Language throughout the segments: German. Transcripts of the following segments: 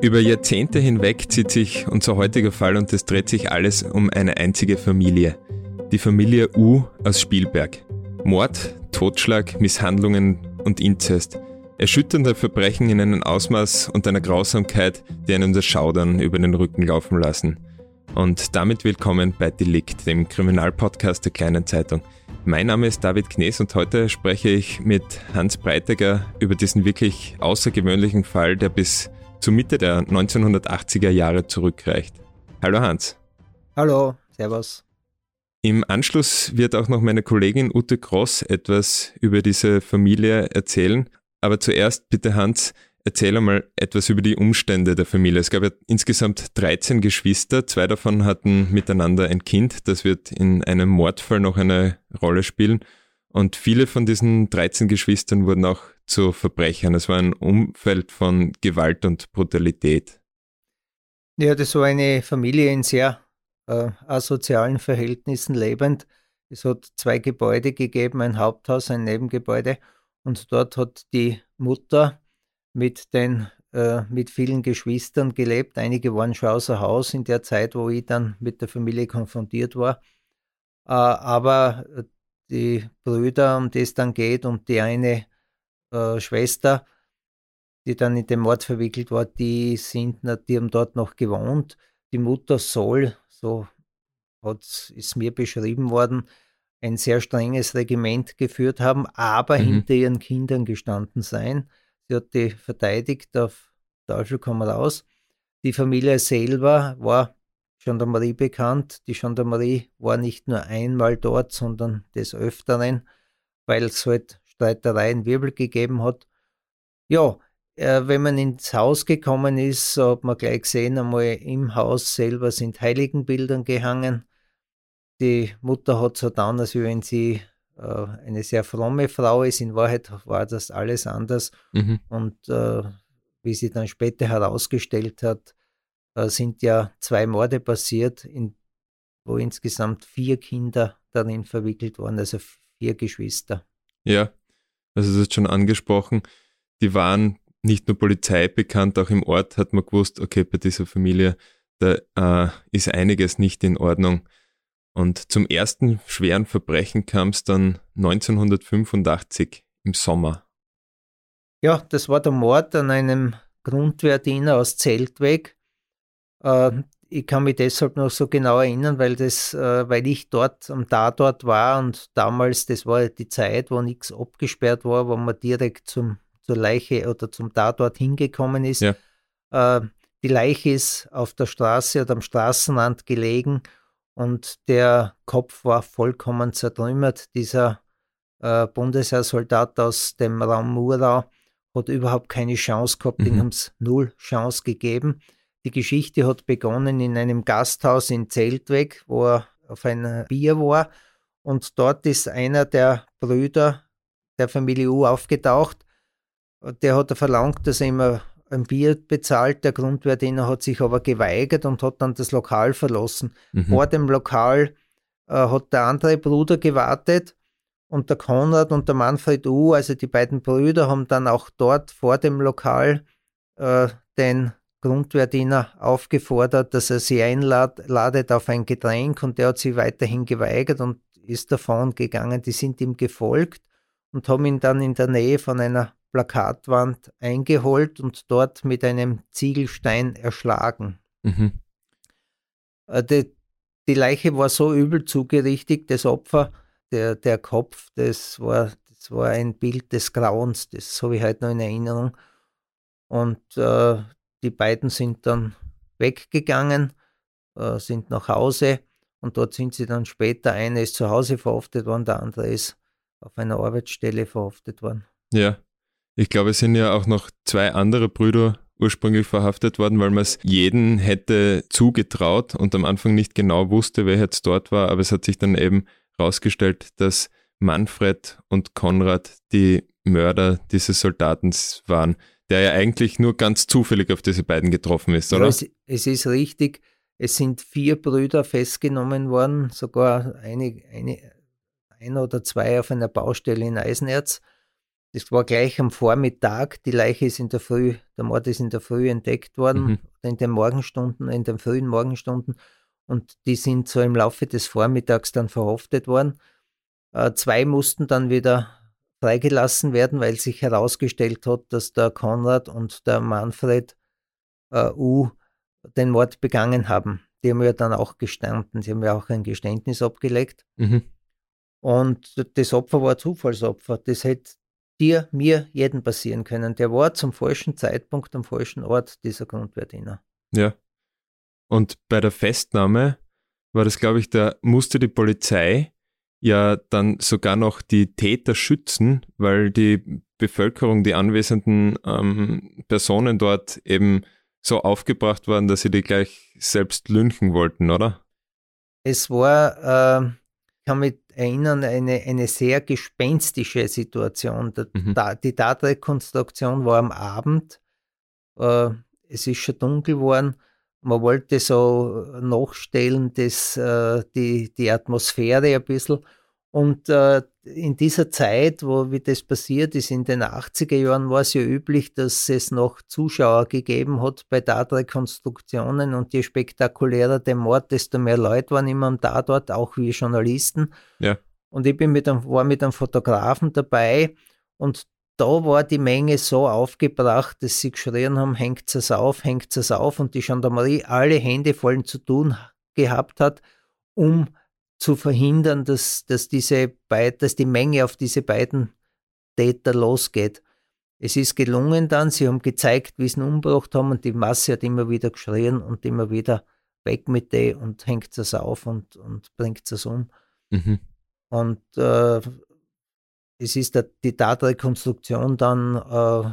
Über Jahrzehnte hinweg zieht sich unser heutiger Fall und es dreht sich alles um eine einzige Familie. Die Familie U aus Spielberg. Mord, Totschlag, Misshandlungen und Inzest. Erschütternde Verbrechen in einem Ausmaß und einer Grausamkeit, die einem das Schaudern über den Rücken laufen lassen. Und damit willkommen bei Delikt, dem Kriminalpodcast der Kleinen Zeitung. Mein Name ist David Knees und heute spreche ich mit Hans Breitegger über diesen wirklich außergewöhnlichen Fall, der bis zur Mitte der 1980er Jahre zurückreicht. Hallo Hans. Hallo, Servus. Im Anschluss wird auch noch meine Kollegin Ute Gross etwas über diese Familie erzählen. Aber zuerst bitte Hans, erzähl einmal etwas über die Umstände der Familie. Es gab ja insgesamt 13 Geschwister, zwei davon hatten miteinander ein Kind. Das wird in einem Mordfall noch eine Rolle spielen. Und viele von diesen 13 Geschwistern wurden auch zu Verbrechern. Es war ein Umfeld von Gewalt und Brutalität. Ja, das war eine Familie in sehr äh, asozialen Verhältnissen lebend. Es hat zwei Gebäude gegeben, ein Haupthaus, ein Nebengebäude. Und dort hat die Mutter mit den äh, mit vielen Geschwistern gelebt. Einige waren schon außer Haus in der Zeit, wo ich dann mit der Familie konfrontiert war. Äh, aber die Brüder, um die es dann geht, und die eine äh, Schwester, die dann in den Mord verwickelt war, die sind, die haben dort noch gewohnt. Die Mutter soll, so hat, ist mir beschrieben worden, ein sehr strenges Regiment geführt haben, aber mhm. hinter ihren Kindern gestanden sein. Sie hat die verteidigt, auf Teufel komm raus. Die Familie selber war Gendarmerie bekannt. Die Gendarmerie war nicht nur einmal dort, sondern des Öfteren, weil es halt Streitereien, Wirbel gegeben hat. Ja, äh, wenn man ins Haus gekommen ist, so hat man gleich gesehen, einmal im Haus selber sind Heiligenbildern gehangen. Die Mutter hat so getan, als wenn sie äh, eine sehr fromme Frau ist. In Wahrheit war das alles anders. Mhm. Und äh, wie sie dann später herausgestellt hat, sind ja zwei Morde passiert, in, wo insgesamt vier Kinder darin verwickelt waren, also vier Geschwister. Ja, also du hast schon angesprochen, die waren nicht nur Polizei bekannt, auch im Ort hat man gewusst, okay, bei dieser Familie, da äh, ist einiges nicht in Ordnung. Und zum ersten schweren Verbrechen kam es dann 1985 im Sommer. Ja, das war der Mord an einem Grundwehrdiener aus Zeltweg. Äh, ich kann mich deshalb noch so genau erinnern, weil das, äh, weil ich dort am Tatort war und damals, das war die Zeit, wo nichts abgesperrt war, wo man direkt zum, zur Leiche oder zum Tatort hingekommen ist. Ja. Äh, die Leiche ist auf der Straße oder am Straßenrand gelegen und der Kopf war vollkommen zertrümmert. Dieser äh, Bundesheersoldat aus dem Raum Murau hat überhaupt keine Chance gehabt, mhm. ihm haben es null Chance gegeben. Die Geschichte hat begonnen in einem Gasthaus in Zeltweg, wo er auf ein Bier war. Und dort ist einer der Brüder der Familie U aufgetaucht. Der hat verlangt, dass er immer ein Bier bezahlt. Der Grundwehrdiener hat sich aber geweigert und hat dann das Lokal verlassen. Mhm. Vor dem Lokal äh, hat der andere Bruder gewartet und der Konrad und der Manfred U., also die beiden Brüder, haben dann auch dort vor dem Lokal äh, den Grundwehrdiener aufgefordert, dass er sie einladet auf ein Getränk und der hat sich weiterhin geweigert und ist davon gegangen. Die sind ihm gefolgt und haben ihn dann in der Nähe von einer Plakatwand eingeholt und dort mit einem Ziegelstein erschlagen. Mhm. Äh, die, die, Leiche war so übel zugerichtet, das Opfer, der, der Kopf, das war, das war ein Bild des Grauens, das habe ich heute noch in Erinnerung. Und äh, die beiden sind dann weggegangen, äh, sind nach Hause und dort sind sie dann später, einer ist zu Hause verhaftet worden, der andere ist auf einer Arbeitsstelle verhaftet worden. Ja, ich glaube, es sind ja auch noch zwei andere Brüder ursprünglich verhaftet worden, weil man es jeden hätte zugetraut und am Anfang nicht genau wusste, wer jetzt dort war, aber es hat sich dann eben herausgestellt, dass Manfred und Konrad die Mörder dieses Soldaten waren der ja eigentlich nur ganz zufällig auf diese beiden getroffen ist, oder? Ja, es, es, ist richtig. Es sind vier Brüder festgenommen worden, sogar eine, eine, ein oder zwei auf einer Baustelle in Eisenerz. Das war gleich am Vormittag. Die Leiche ist in der Früh, der Mord ist in der Früh entdeckt worden, mhm. in den Morgenstunden, in den frühen Morgenstunden. Und die sind so im Laufe des Vormittags dann verhaftet worden. Äh, zwei mussten dann wieder freigelassen werden, weil sich herausgestellt hat, dass der Konrad und der Manfred äh, U den Mord begangen haben. Die haben ja dann auch gestanden. Sie haben ja auch ein Geständnis abgelegt. Mhm. Und das Opfer war Zufallsopfer. Das hätte dir, mir, jeden passieren können. Der war zum falschen Zeitpunkt am falschen Ort dieser Grundwehrdiener. Ja. Und bei der Festnahme war das, glaube ich, da musste die Polizei ja dann sogar noch die Täter schützen, weil die Bevölkerung, die anwesenden ähm, Personen dort eben so aufgebracht waren, dass sie die gleich selbst lynchen wollten, oder? Es war, äh, ich kann mich erinnern, eine, eine sehr gespenstische Situation. Der, mhm. Die Tatrekonstruktion war am Abend, äh, es ist schon dunkel geworden man wollte so nachstellen, dass, äh, die, die Atmosphäre ein bisschen. Und äh, in dieser Zeit, wo wie das passiert ist, in den 80er Jahren, war es ja üblich, dass es noch Zuschauer gegeben hat bei Tatrekonstruktionen und je spektakulärer der Mord, desto mehr Leute waren immer am Tatort, auch wie Journalisten. Ja. Und ich bin mit einem, war mit einem Fotografen dabei und da war die Menge so aufgebracht, dass sie geschrien haben, hängt es auf, hängt es auf und die Gendarmerie alle Hände voll zu tun gehabt hat, um zu verhindern, dass, dass, diese dass die Menge auf diese beiden Täter losgeht. Es ist gelungen dann, sie haben gezeigt, wie sie ihn umgebracht haben und die Masse hat immer wieder geschrien und immer wieder weg mit dem und hängt es auf und, und bringt es um. Mhm. Und äh, es ist der, die Tatrekonstruktion dann äh,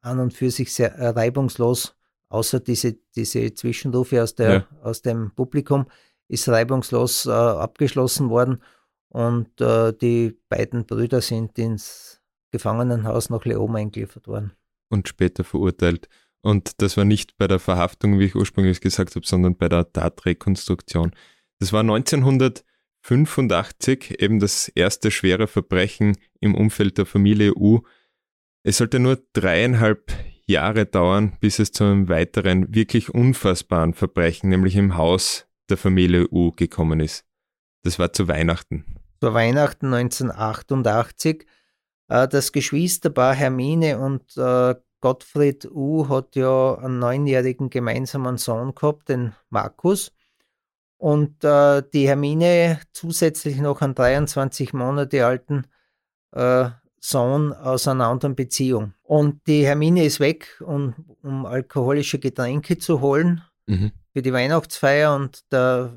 an und für sich sehr reibungslos, außer diese, diese Zwischenrufe aus, der, ja. aus dem Publikum, ist reibungslos äh, abgeschlossen worden und äh, die beiden Brüder sind ins Gefangenenhaus nach Leoma eingeliefert worden. Und später verurteilt. Und das war nicht bei der Verhaftung, wie ich ursprünglich gesagt habe, sondern bei der Tatrekonstruktion. Das war 1900. 85 eben das erste schwere Verbrechen im Umfeld der Familie U. Es sollte nur dreieinhalb Jahre dauern, bis es zu einem weiteren wirklich unfassbaren Verbrechen, nämlich im Haus der Familie U gekommen ist. Das war zu Weihnachten. Zu Weihnachten 1988. Äh, das Geschwisterpaar Hermine und äh, Gottfried U hat ja einen neunjährigen gemeinsamen Sohn gehabt, den Markus und äh, die Hermine zusätzlich noch einen 23 Monate alten äh, Sohn aus einer anderen Beziehung. Und die Hermine ist weg, um, um alkoholische Getränke zu holen mhm. für die Weihnachtsfeier und der,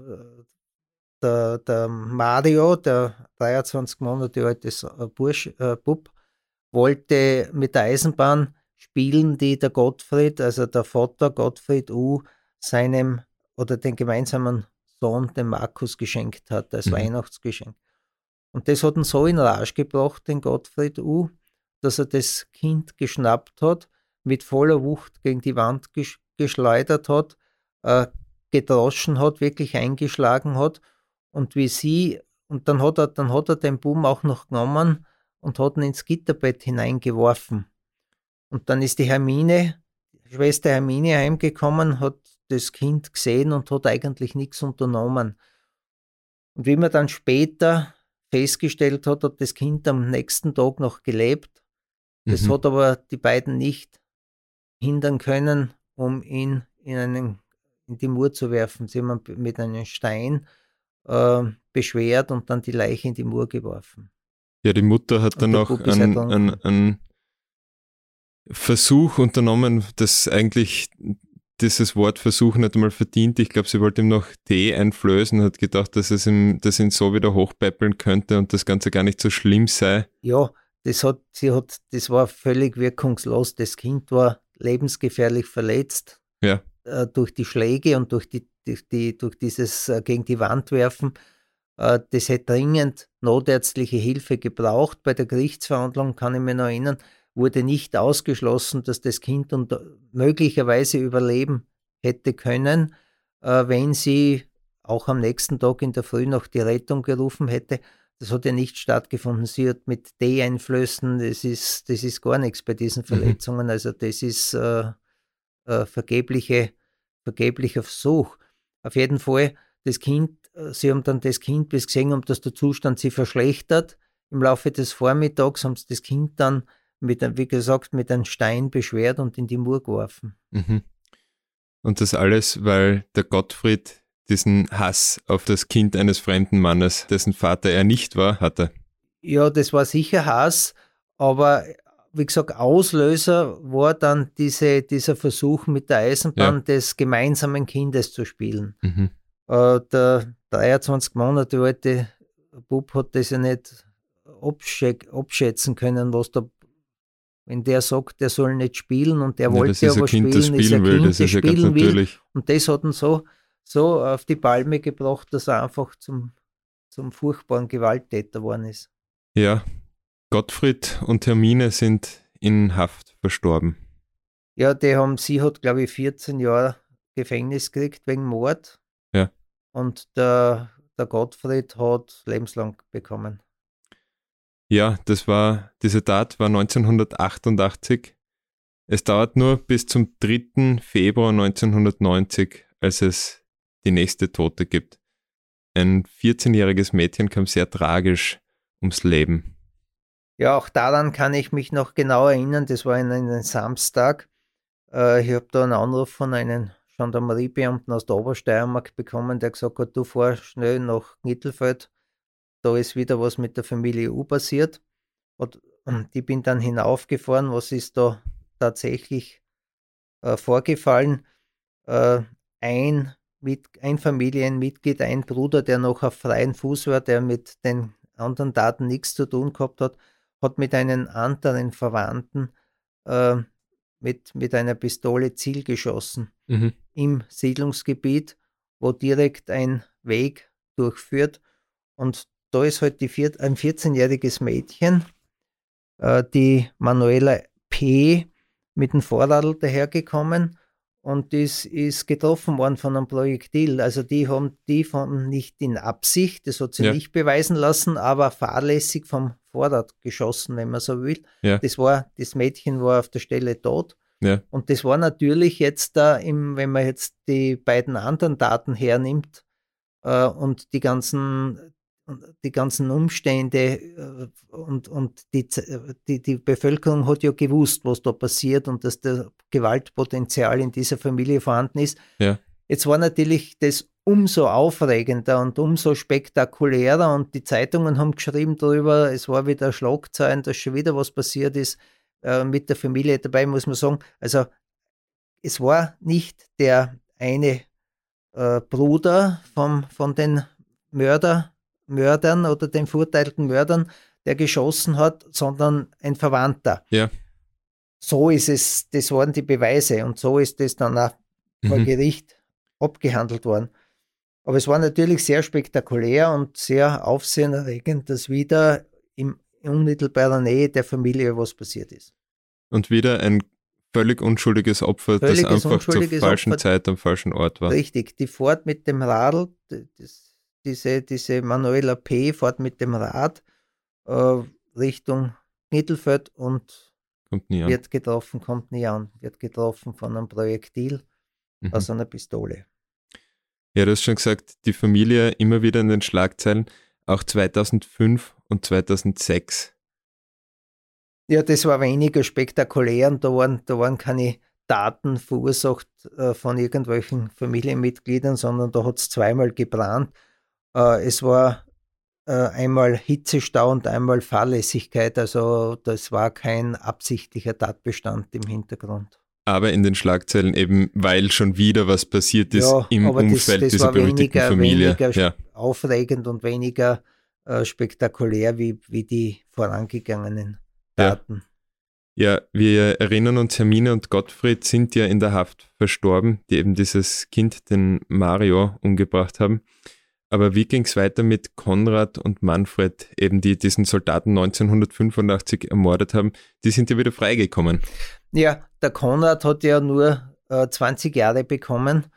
der, der Mario, der 23 Monate alte Bursch, äh, Bub, wollte mit der Eisenbahn spielen, die der Gottfried, also der Vater Gottfried U, seinem oder den gemeinsamen Sohn dem Markus geschenkt hat als mhm. Weihnachtsgeschenk. Und das hat ihn so in Rage gebracht, den Gottfried U., dass er das Kind geschnappt hat, mit voller Wucht gegen die Wand gesch geschleudert hat, äh, gedroschen hat, wirklich eingeschlagen hat. Und wie sie, und dann hat er, dann hat er den Buben auch noch genommen und hat ihn ins Gitterbett hineingeworfen. Und dann ist die Hermine, Schwester Hermine heimgekommen, hat das Kind gesehen und hat eigentlich nichts unternommen. Und wie man dann später festgestellt hat, hat das Kind am nächsten Tag noch gelebt. Das mhm. hat aber die beiden nicht hindern können, um ihn in, einen, in die Mur zu werfen. Sie haben mit einem Stein äh, beschwert und dann die Leiche in die Mur geworfen. Ja, die Mutter hat dann noch einen, einen, einen Versuch unternommen, das eigentlich dieses Wort Versuch nicht einmal verdient. Ich glaube, sie wollte ihm noch Tee einflößen, hat gedacht, dass es ihm, dass ihn so wieder hochpäppeln könnte und das Ganze gar nicht so schlimm sei. Ja, das hat, sie hat, das war völlig wirkungslos. Das Kind war lebensgefährlich verletzt. Ja. Äh, durch die Schläge und durch die, durch die, durch dieses äh, gegen die Wand werfen. Äh, das hätte dringend notärztliche Hilfe gebraucht. Bei der Gerichtsverhandlung kann ich mich noch erinnern, wurde nicht ausgeschlossen, dass das Kind möglicherweise überleben hätte können, äh, wenn sie auch am nächsten Tag in der Früh noch die Rettung gerufen hätte. das hat ja nicht stattgefunden. Sie hat mit D-Einflößen, das ist, das ist gar nichts bei diesen mhm. Verletzungen. Also das ist äh, äh, vergebliche, vergeblicher Versuch. Auf jeden Fall, das Kind, äh, sie haben dann das Kind, bis gesehen haben, dass der Zustand sich verschlechtert. Im Laufe des Vormittags haben sie das Kind dann mit, wie gesagt, mit einem Stein beschwert und in die Mur geworfen. Mhm. Und das alles, weil der Gottfried diesen Hass auf das Kind eines fremden Mannes, dessen Vater er nicht war, hatte. Ja, das war sicher Hass, aber wie gesagt, Auslöser war dann diese, dieser Versuch mit der Eisenbahn ja. des gemeinsamen Kindes zu spielen. Mhm. Äh, der 23 Monate alte Bub hat das ja nicht abschätzen können, was da wenn der sagt, der soll nicht spielen und der ja, wollte aber kind, spielen, spielen, ist ein will, Kind, das, das ja spielen will. Und das hat ihn so, so auf die Palme gebracht, dass er einfach zum, zum furchtbaren Gewalttäter geworden ist. Ja, Gottfried und Hermine sind in Haft verstorben. Ja, die haben, sie hat, glaube ich, 14 Jahre Gefängnis gekriegt wegen Mord. Ja. Und der, der Gottfried hat lebenslang bekommen. Ja, das war, diese Tat war 1988. Es dauert nur bis zum 3. Februar 1990, als es die nächste Tote gibt. Ein 14-jähriges Mädchen kam sehr tragisch ums Leben. Ja, auch daran kann ich mich noch genau erinnern. Das war in einem Samstag. Äh, ich habe da einen Anruf von einem Gendarmeriebeamten aus der Obersteiermark bekommen, der gesagt hat, du fahr schnell nach Mittelfeld da ist wieder was mit der Familie U passiert. Und ich bin dann hinaufgefahren, was ist da tatsächlich äh, vorgefallen. Äh, ein, mit, ein Familienmitglied, ein Bruder, der noch auf freien Fuß war, der mit den anderen Daten nichts zu tun gehabt hat, hat mit einem anderen Verwandten äh, mit, mit einer Pistole Ziel geschossen mhm. im Siedlungsgebiet, wo direkt ein Weg durchführt. Und da ist halt vier, ein 14-jähriges Mädchen, äh, die Manuela P. mit dem Vorradl dahergekommen und das ist getroffen worden von einem Projektil. Also die haben die von nicht in Absicht, das hat sie ja. nicht beweisen lassen, aber fahrlässig vom Vorrad geschossen, wenn man so will. Ja. Das war, das Mädchen war auf der Stelle tot. Ja. Und das war natürlich jetzt da, im, wenn man jetzt die beiden anderen Daten hernimmt äh, und die ganzen die ganzen Umstände äh, und, und die, die, die Bevölkerung hat ja gewusst, was da passiert und dass der Gewaltpotenzial in dieser Familie vorhanden ist. Ja. Jetzt war natürlich das umso aufregender und umso spektakulärer und die Zeitungen haben geschrieben darüber, es war wieder Schlagzeilen, dass schon wieder was passiert ist äh, mit der Familie. Dabei muss man sagen, also es war nicht der eine äh, Bruder vom, von den Mörder Mördern oder den verurteilten Mördern, der geschossen hat, sondern ein Verwandter. Ja. So ist es, das waren die Beweise und so ist es dann auch mhm. vor Gericht abgehandelt worden. Aber es war natürlich sehr spektakulär und sehr aufsehenerregend, dass wieder in unmittelbarer Nähe der Familie was passiert ist. Und wieder ein völlig unschuldiges Opfer, Völliges das einfach zur falschen Opfer. Zeit am falschen Ort war. Richtig, die Fahrt mit dem Radl, das diese, diese Manuela P. fährt mit dem Rad äh, Richtung Mittelfeld und wird getroffen, kommt nie an, wird getroffen von einem Projektil mhm. aus einer Pistole. Ja, du hast schon gesagt, die Familie immer wieder in den Schlagzeilen, auch 2005 und 2006. Ja, das war weniger spektakulär und da waren, da waren keine Daten verursacht äh, von irgendwelchen Familienmitgliedern, sondern da hat es zweimal gebrannt. Äh, es war äh, einmal Hitzestau und einmal Fahrlässigkeit, also das war kein absichtlicher Tatbestand im Hintergrund. Aber in den Schlagzeilen eben, weil schon wieder was passiert ist ja, im Umfeld das, das dieser berüchtigten weniger, Familie. Weniger ja. aufregend und weniger äh, spektakulär wie, wie die vorangegangenen Taten. Ja. ja, wir erinnern uns, Hermine und Gottfried sind ja in der Haft verstorben, die eben dieses Kind, den Mario, umgebracht haben. Aber wie ging es weiter mit Konrad und Manfred, eben die diesen Soldaten 1985 ermordet haben? Die sind ja wieder freigekommen. Ja, der Konrad hat ja nur äh, 20 Jahre bekommen.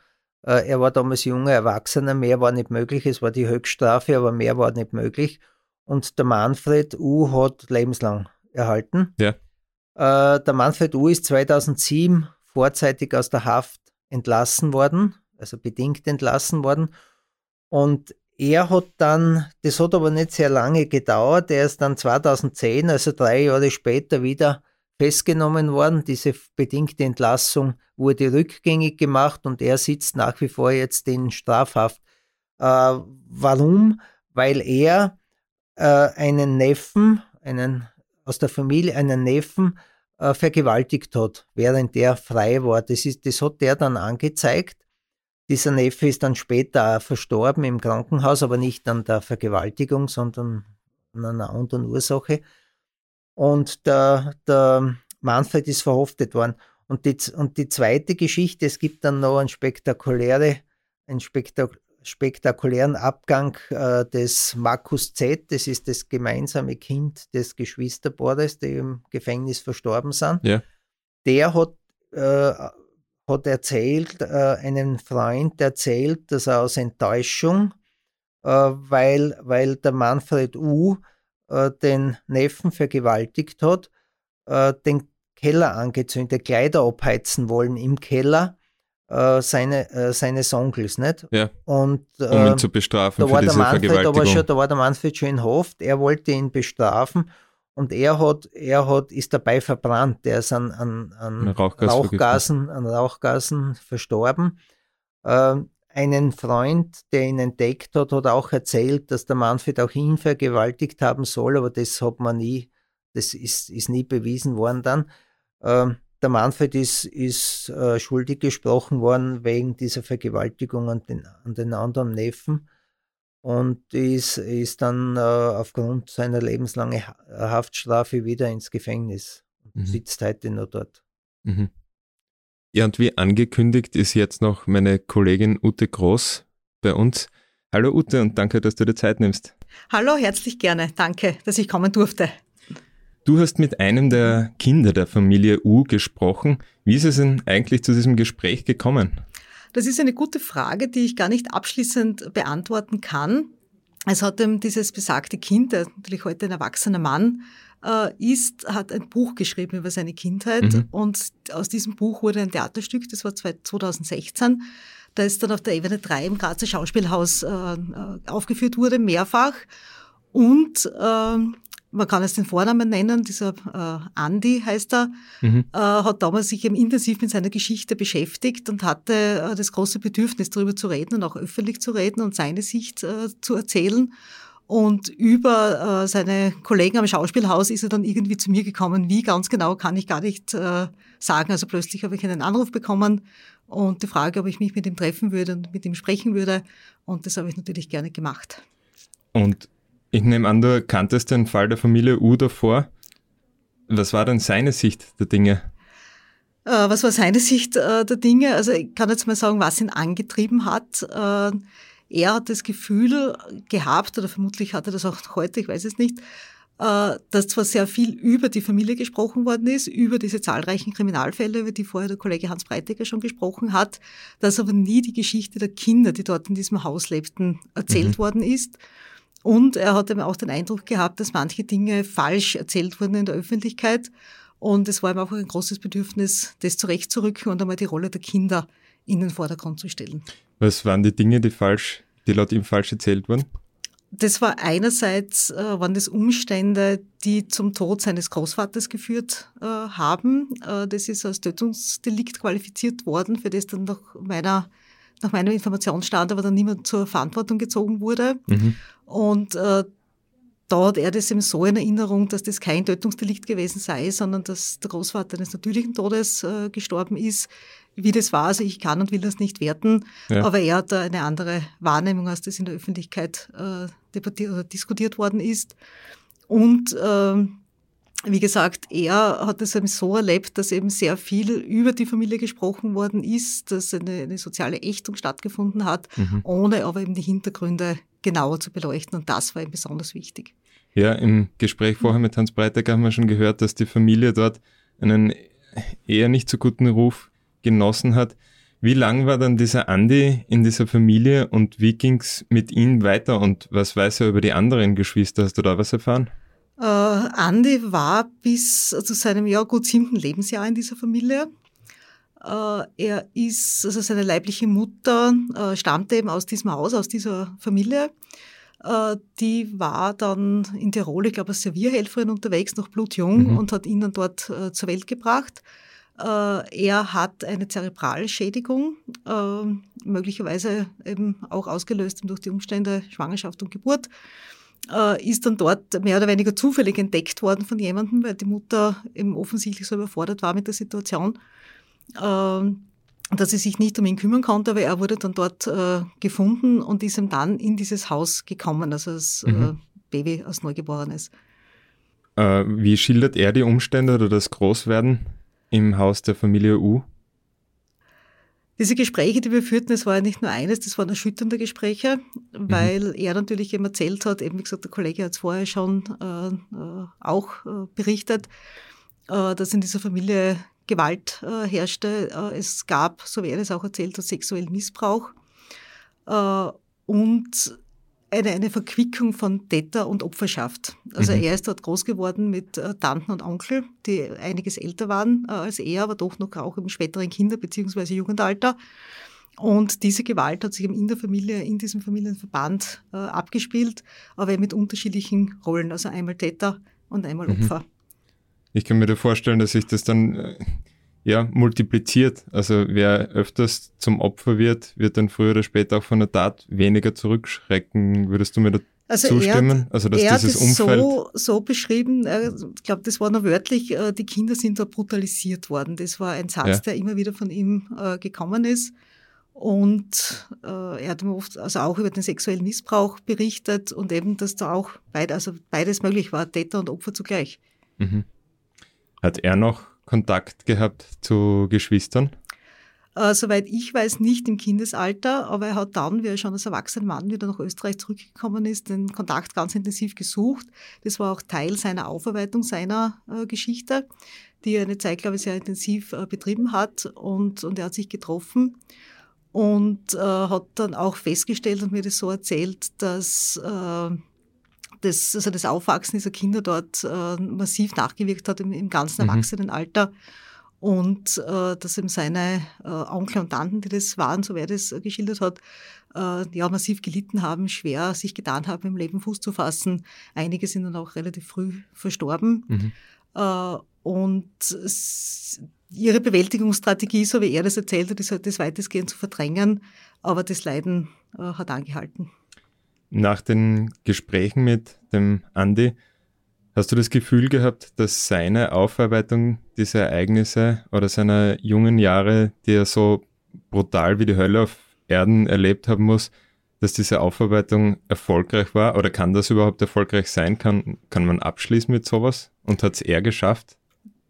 Äh, er war damals junger Erwachsener, mehr war nicht möglich. Es war die Höchststrafe, aber mehr war nicht möglich. und der Manfred U. hat lebenslang erhalten. Ja. Äh, der Manfred U. ist 2007 vorzeitig aus der Haft entlassen worden, also bedingt entlassen worden. Und er hat dann, das hat aber nicht sehr lange gedauert, er ist dann 2010, also drei Jahre später, wieder festgenommen worden. Diese bedingte Entlassung wurde rückgängig gemacht und er sitzt nach wie vor jetzt in Strafhaft. Äh, warum? Weil er äh, einen Neffen, einen aus der Familie, einen Neffen äh, vergewaltigt hat, während er frei war. Das, ist, das hat der dann angezeigt. Dieser Neffe ist dann später verstorben im Krankenhaus, aber nicht an der Vergewaltigung, sondern an einer anderen Ursache. Und der, der Manfred ist verhaftet worden. Und die, und die zweite Geschichte, es gibt dann noch ein spektakuläre, ein spektak spektakulären Abgang äh, des Markus Z., das ist das gemeinsame Kind des Geschwisterbruders, die im Gefängnis verstorben sind. Ja. Der hat, äh, hat erzählt, äh, einen Freund erzählt, dass er aus Enttäuschung, äh, weil, weil der Manfred U. Äh, den Neffen vergewaltigt hat, äh, den Keller angezündet, Kleider abheizen wollen im Keller äh, seine, äh, seines Onkels, nicht? Ja. Und, um ihn zu bestrafen da war der Manfred, Vergewaltigung. aber schon, da war der Manfred schon in Haft, er wollte ihn bestrafen und er hat, er hat, ist dabei verbrannt. Der ist an, an, an Rauchgas Rauchgasen, an Rauchgasen verstorben. Ähm, einen Freund, der ihn entdeckt hat, hat auch erzählt, dass der Manfred auch ihn vergewaltigt haben soll, aber das hat man nie, das ist, ist nie bewiesen worden dann. Ähm, der Manfred ist, ist äh, schuldig gesprochen worden wegen dieser Vergewaltigung an den, an den anderen Neffen und ist, ist dann äh, aufgrund seiner lebenslangen Haftstrafe wieder ins Gefängnis und Mhm. sitzt heute noch dort. Mhm. Ja, und wie angekündigt ist jetzt noch meine Kollegin Ute Groß bei uns. Hallo Ute und danke, dass du dir Zeit nimmst. Hallo, herzlich gerne. Danke, dass ich kommen durfte. Du hast mit einem der Kinder der Familie U gesprochen. Wie ist es denn eigentlich zu diesem Gespräch gekommen? Das ist eine gute Frage, die ich gar nicht abschließend beantworten kann. Es hat eben dieses besagte Kind, der natürlich heute ein erwachsener Mann äh, ist, hat ein Buch geschrieben über seine Kindheit Mhm. und aus diesem Buch wurde ein Theaterstück, das war 2016. Da ist dann auf der Ebene 3 im Grazer Schauspielhaus äh, äh, aufgeführt wurde, mehrfach. Und ähm, man kann es den Vornamen nennen, dieser äh, Andy heißt er, Mhm. äh, hat damals sich eben intensiv mit seiner Geschichte beschäftigt und hatte äh, das große Bedürfnis, darüber zu reden und auch öffentlich zu reden und seine Sicht äh, zu erzählen. Und über äh, seine Kollegen am Schauspielhaus ist er dann irgendwie zu mir gekommen. Wie ganz genau kann ich gar nicht äh, sagen. Also plötzlich habe ich einen Anruf bekommen und die Frage, ob ich mich mit ihm treffen würde und mit ihm sprechen würde. Und das habe ich natürlich gerne gemacht. Und ich nehme an, du kanntest den Fall der Familie U davor. Was war denn seine Sicht der Dinge? Äh, was war seine Sicht äh, der Dinge? Also ich kann jetzt mal sagen, was ihn angetrieben hat. Äh, er hat das Gefühl gehabt, oder vermutlich hat er das auch heute, ich weiß es nicht, dass zwar sehr viel über die Familie gesprochen worden ist, über diese zahlreichen Kriminalfälle, über die vorher der Kollege Hans Breitecker schon gesprochen hat, dass aber nie die Geschichte der Kinder, die dort in diesem Haus lebten, erzählt Mhm. worden ist. Und er hat eben auch den Eindruck gehabt, dass manche Dinge falsch erzählt wurden in der Öffentlichkeit. Und es war ihm auch ein großes Bedürfnis, das zurechtzurücken und einmal die Rolle der Kinder in den Vordergrund zu stellen. Was waren die Dinge, die falsch, die laut ihm falsch erzählt wurden? Das war einerseits, äh, waren das Umstände, die zum Tod seines Großvaters geführt äh, haben. Äh, das ist als Tötungsdelikt qualifiziert worden, für das dann nach meiner, nach meinem Informationsstand aber dann niemand zur Verantwortung gezogen wurde. Mhm. Und äh, da hat er das eben so in Erinnerung, dass das kein Tötungsdelikt gewesen sei, sondern dass der Großvater eines natürlichen Todes äh, gestorben ist. Wie das war, also ich kann und will das nicht werten, Ja. aber er hat da eine andere Wahrnehmung, als das in der Öffentlichkeit äh, debattiert oder diskutiert worden ist. Und ähm, wie gesagt, er hat es eben so erlebt, dass eben sehr viel über die Familie gesprochen worden ist, dass eine, eine soziale Ächtung stattgefunden hat, Mhm. ohne aber eben die Hintergründe genauer zu beleuchten. Und das war ihm besonders wichtig. Ja, im Gespräch vorher mit Hans Breitecker haben wir schon gehört, dass die Familie dort einen eher nicht so guten Ruf genossen hat. Wie lang war dann dieser Andi in dieser Familie und wie ging es mit ihm weiter und was weiß er über die anderen Geschwister? Hast du da was erfahren? Äh, Andi war bis zu seinem ja, gut siebten Lebensjahr in dieser Familie. Äh, er ist, also seine leibliche Mutter äh, stammte eben aus diesem Haus, aus dieser Familie. Äh, die war dann in Tirol, ich glaube, als Servierhelferin unterwegs, noch blutjung mhm. und hat ihn dann dort zur Welt gebracht. Er hat eine Zerebralschädigung, möglicherweise eben auch ausgelöst durch die Umstände Schwangerschaft und Geburt, ist dann dort mehr oder weniger zufällig entdeckt worden von jemandem, weil die Mutter eben offensichtlich so überfordert war mit der Situation, dass sie sich nicht um ihn kümmern konnte, aber er wurde dann dort gefunden und ist ihm dann in dieses Haus gekommen, also als mhm. Baby, als Neugeborenes. Wie schildert er die Umstände oder das Großwerden im Haus der Familie U? Diese Gespräche, die wir führten, es war ja nicht nur eines, das waren erschütternde Gespräche, weil mhm. er natürlich eben erzählt hat, eben wie gesagt, der Kollege hat es vorher schon äh, äh, auch äh, berichtet, äh, dass in dieser Familie Gewalt äh, herrschte. Äh, es gab, so er es auch erzählt sexuellen Missbrauch. und eine, eine Verquickung von Täter und Opferschaft. Also mhm. er ist dort groß geworden mit äh, Tanten und Onkel, die einiges älter waren äh, als er, aber doch noch auch im späteren Kinder- bzw. Jugendalter. Und diese Gewalt hat sich in der Familie, in diesem Familienverband äh, abgespielt, aber mit unterschiedlichen Rollen. Also einmal Täter und einmal mhm. Ich kann mir da vorstellen, dass sich das dann äh, ja, multipliziert. Also wer öfters zum Opfer wird, wird dann früher oder später auch von der Tat weniger zurückschrecken. Würdest du mir da also zustimmen? Er, also dass er dieses hat Umfeld so, so beschrieben, ich glaube, das war noch wörtlich, äh, die Kinder sind da brutalisiert worden. Das war ein Satz, ja. der immer wieder von ihm äh, gekommen ist. Und äh, er hat mir oft also auch über den sexuellen Missbrauch berichtet und eben, dass da auch beid, also beides möglich war, Täter und Opfer zugleich. Mhm. Hat er noch Kontakt gehabt zu Geschwistern? Äh, soweit ich weiß, nicht im Kindesalter, aber er hat dann, wie er schon als erwachsener Mann wieder nach Österreich zurückgekommen ist, den Kontakt ganz intensiv gesucht. Das war auch Teil seiner Aufarbeitung seiner äh, Geschichte, die er eine Zeit, glaube ich, sehr intensiv äh, betrieben hat und, und er hat sich getroffen und äh, hat dann auch festgestellt und mir das so erzählt, dass äh, das, also das Aufwachsen dieser Kinder dort äh, massiv nachgewirkt hat im, im ganzen mhm. Erwachsenenalter. Und äh, dass eben seine äh, Onkel und Tanten, die das waren, so wer das geschildert hat, äh, ja, massiv gelitten haben, schwer sich getan haben, im Leben Fuß zu fassen. Einige sind dann auch relativ früh verstorben. Mhm. Äh, und ihre Bewältigungsstrategie, so wie er das erzählt hat, ist halt das weitestgehend zu verdrängen, aber das Leiden äh, hat angehalten nach den Gesprächen mit dem Andi, hast du das Gefühl gehabt, dass seine Aufarbeitung dieser Ereignisse oder seiner jungen Jahre, die er so brutal wie die Hölle auf Erden erlebt haben muss, dass diese Aufarbeitung erfolgreich war? Oder kann das überhaupt erfolgreich sein? Kann, kann man abschließen mit sowas? Und hat es er geschafft?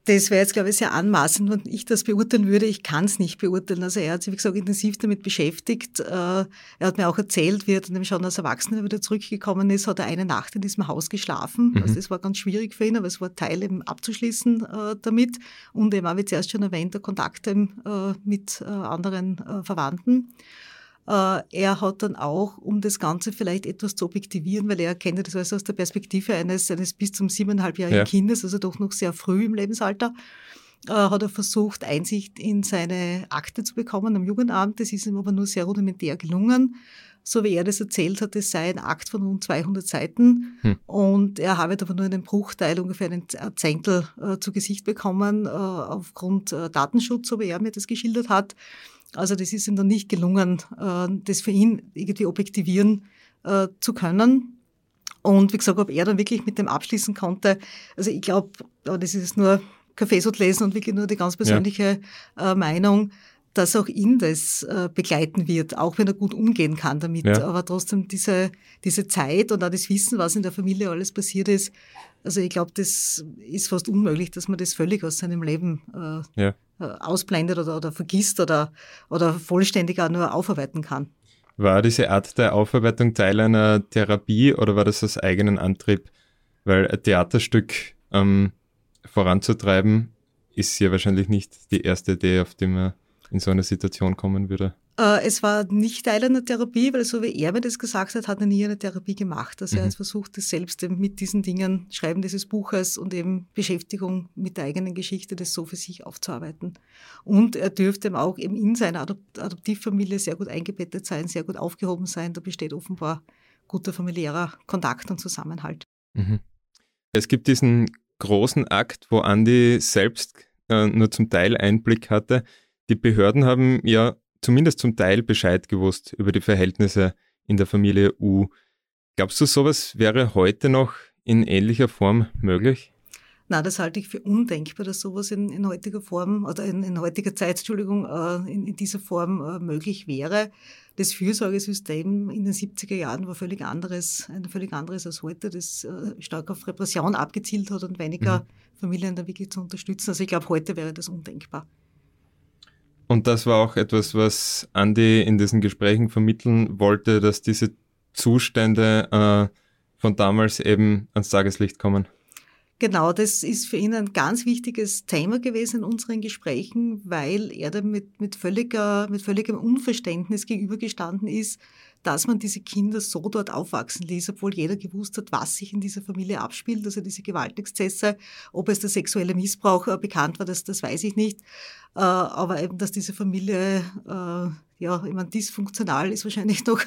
Das wäre jetzt, glaube ich, sehr anmaßend, wenn ich das beurteilen würde. Ich kann es nicht beurteilen. Also er hat sich, wie gesagt, intensiv damit beschäftigt. Äh, er hat mir auch erzählt, wie er dann schon als Erwachsener wieder zurückgekommen ist, hat er eine Nacht in diesem Haus geschlafen. Mhm. Also das war ganz schwierig für ihn, aber es war Teil eben abzuschließen äh, damit. Und eben, wie zuerst schon erwähnt, der Kontakt äh, mit anderen Verwandten. Äh, er hat dann auch, um das Ganze vielleicht etwas zu objektivieren, weil er kennt das also aus der Perspektive eines, eines bis zum siebeneinhalbjährigen ja. Kindes, also doch noch sehr früh im Lebensalter, äh, hat er versucht, Einsicht in seine Akte zu bekommen am Jugendamt. Das ist ihm aber nur sehr rudimentär gelungen. So wie er das erzählt hat, es sei ein Akt von rund 200 Seiten hm. und er habe aber nur einen Bruchteil, ungefähr einen Zehntel äh, zu Gesicht bekommen, äh, aufgrund äh, Datenschutz, so wie er mir das geschildert hat. Also das ist ihm dann nicht gelungen, äh, das für ihn irgendwie objektivieren äh, zu können. Und wie gesagt, ob er dann wirklich mit dem abschließen konnte, also ich glaube, das ist nur Kaffeesot lesen und wirklich nur die ganz persönliche ja. Äh, Meinung, dass auch ihn das begleiten wird, auch wenn er gut umgehen kann damit. Ja. Aber trotzdem diese, diese Zeit und auch das Wissen, was in der Familie alles passiert ist, also ich glaube, das ist fast unmöglich, dass man das völlig aus seinem Leben äh, ja. Äh, ausblendet oder, oder vergisst oder, oder vollständig auch nur aufarbeiten kann. War diese Art der Aufarbeitung Teil einer Therapie oder war das aus eigenen Antrieb? Weil ein Theaterstück ähm, voranzutreiben ist ja wahrscheinlich nicht die erste Idee, auf die man in so eine Situation kommen würde? Äh, es war nicht Teil einer Therapie, weil so wie er mir das gesagt hat, hat er nie eine Therapie gemacht. Also mhm. er hat versucht, das selbst mit diesen Dingen, Schreiben dieses Buches und eben Beschäftigung mit der eigenen Geschichte, das so für sich aufzuarbeiten. Und er dürfte auch eben in seiner Adoptivfamilie sehr gut eingebettet sein, sehr gut aufgehoben sein. Da besteht offenbar guter familiärer Kontakt und Zusammenhalt. Mhm. Es gibt diesen großen Akt, wo Andi selbst äh, nur zum Teil Einblick hatte. Die Behörden haben ja zumindest zum Teil Bescheid gewusst über die Verhältnisse in der Familie U. Glaubst du, sowas wäre heute noch in ähnlicher Form möglich? Na, das halte ich für undenkbar, dass sowas in, in heutiger Form oder in, in, heutiger Zeit, Entschuldigung, äh, in, in, dieser Form äh, möglich wäre. Das Fürsorgesystem in den 70er Jahren war völlig anderes, ein völlig anderes als heute, das äh, stark auf Repression abgezielt hat und weniger mhm. Familien da wirklich zu unterstützen. Also ich glaube, heute wäre das undenkbar. Und das war auch etwas, was Andy in diesen Gesprächen vermitteln wollte, dass diese Zustände äh, von damals eben ans Tageslicht kommen. Genau, das ist für ihn ein ganz wichtiges Thema gewesen in unseren Gesprächen, weil er damit mit, völliger, mit völligem Unverständnis gegenübergestanden ist, dass man diese Kinder so dort aufwachsen ließ, obwohl jeder gewusst hat, was sich in dieser Familie abspielt, also diese Gewaltexzesse, ob es der sexuelle Missbrauch äh, bekannt war, das, das weiß ich nicht. Äh, aber eben, dass diese Familie, äh, ja, ich meine, dysfunktional ist wahrscheinlich noch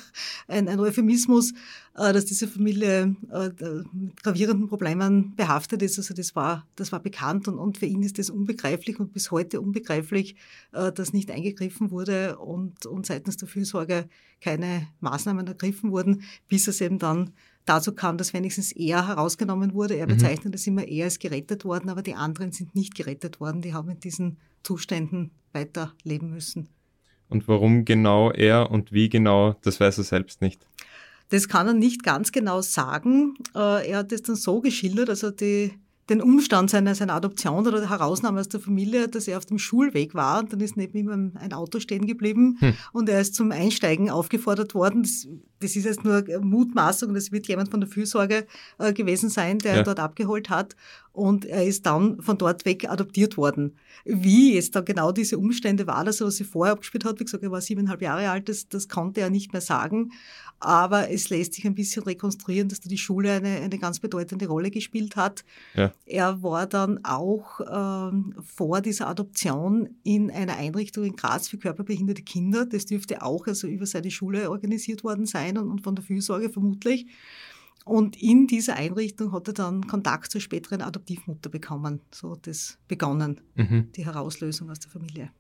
ein, ein Euphemismus, äh, dass diese Familie äh, mit gravierenden Problemen behaftet ist. Also das war, das war bekannt und, und für ihn ist das unbegreiflich und bis heute unbegreiflich, äh, dass nicht eingegriffen wurde und, und seitens der Fürsorge keine Maßnahmen ergriffen wurden, bis es eben dann dazu kam, dass wenigstens er herausgenommen wurde. Er mhm. bezeichnet mhm. das immer, er ist gerettet worden, aber die anderen sind nicht gerettet worden. Die haben in diesen Zuständen weiterleben müssen. Und warum genau er und wie genau, das weiß er selbst nicht. Das kann er nicht ganz genau sagen. Äh, er hat es dann so geschildert, also die den Umstand seiner, seiner Adoption oder der Herausnahme aus der Familie, dass er auf dem Schulweg war und dann ist neben ihm ein, ein Auto stehen geblieben hm. und er ist zum Einsteigen aufgefordert worden. Das, das ist jetzt nur Mutmaßung, das wird jemand von der Fürsorge äh, gewesen sein, der ja. dort abgeholt hat und er ist dann von dort weg adoptiert worden. Wie es da genau diese Umstände waren, also was sie vorher abgespielt hat, wie gesagt, er war siebeneinhalb Jahre alt, das, das konnte er nicht mehr sagen. Aber es lässt sich ein bisschen rekonstruieren, dass da die Schule eine, eine ganz bedeutende Rolle gespielt hat. Ja. Er war dann auch ähm, vor dieser Adoption in einer Einrichtung in Graz für körperbehinderte Kinder. Das dürfte auch also über seine Schule organisiert worden sein und, und von der Fürsorge vermutlich. Und in dieser Einrichtung hat er dann Kontakt zur späteren Adoptivmutter bekommen. So hat das begonnen, mhm. die Herauslösung aus der Familie.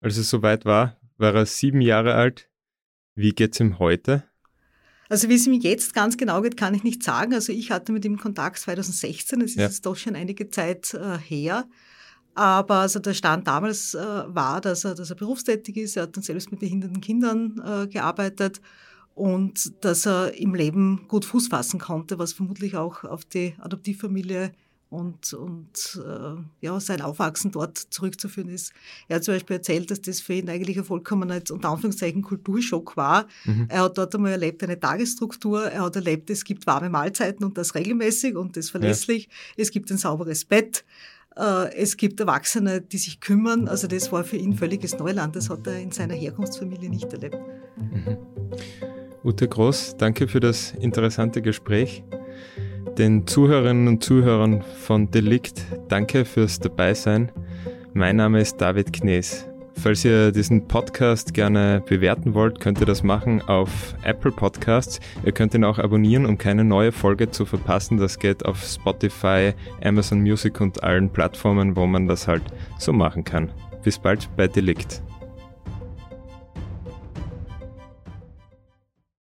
Als es soweit war, war er sieben Jahre alt. Wie geht es ihm heute? Also wie es ihm jetzt ganz genau geht, kann ich nicht sagen. Also ich hatte mit ihm Kontakt 2016, das ist ja. jetzt doch schon einige Zeit äh, her. Aber also der Stand damals äh, war, dass er, dass er berufstätig ist. Er hat dann selbst mit behinderten Kindern äh, gearbeitet und dass er im Leben gut Fuß fassen konnte, was vermutlich auch auf die Adoptivfamilie und, und äh, ja, sein Aufwachsen dort zurückzuführen ist. Er hat zum Beispiel erzählt, dass das für ihn eigentlich ein vollkommener, unter Anführungszeichen, Kulturschock war. Mhm. Er hat dort einmal erlebt eine Tagesstruktur, er hat erlebt, es gibt warme Mahlzeiten und das regelmäßig und das verlässlich, ja. es gibt ein sauberes Bett, äh, es gibt Erwachsene, die sich kümmern. Also das war für ihn völliges Neuland, das hat er in seiner Herkunftsfamilie nicht erlebt. Mhm. Ute Groß, danke für das interessante Gespräch. Den Zuhörerinnen und Zuhörern von Delikt, danke fürs Dabeisein. Mein Name ist David Knees. Falls ihr diesen Podcast gerne bewerten wollt, könnt ihr das machen auf Apple Podcasts. Ihr könnt ihn auch abonnieren, um keine neue Folge zu verpassen. Das geht auf Spotify, Amazon Music und allen Plattformen, wo man das halt so machen kann. Bis bald bei Delikt.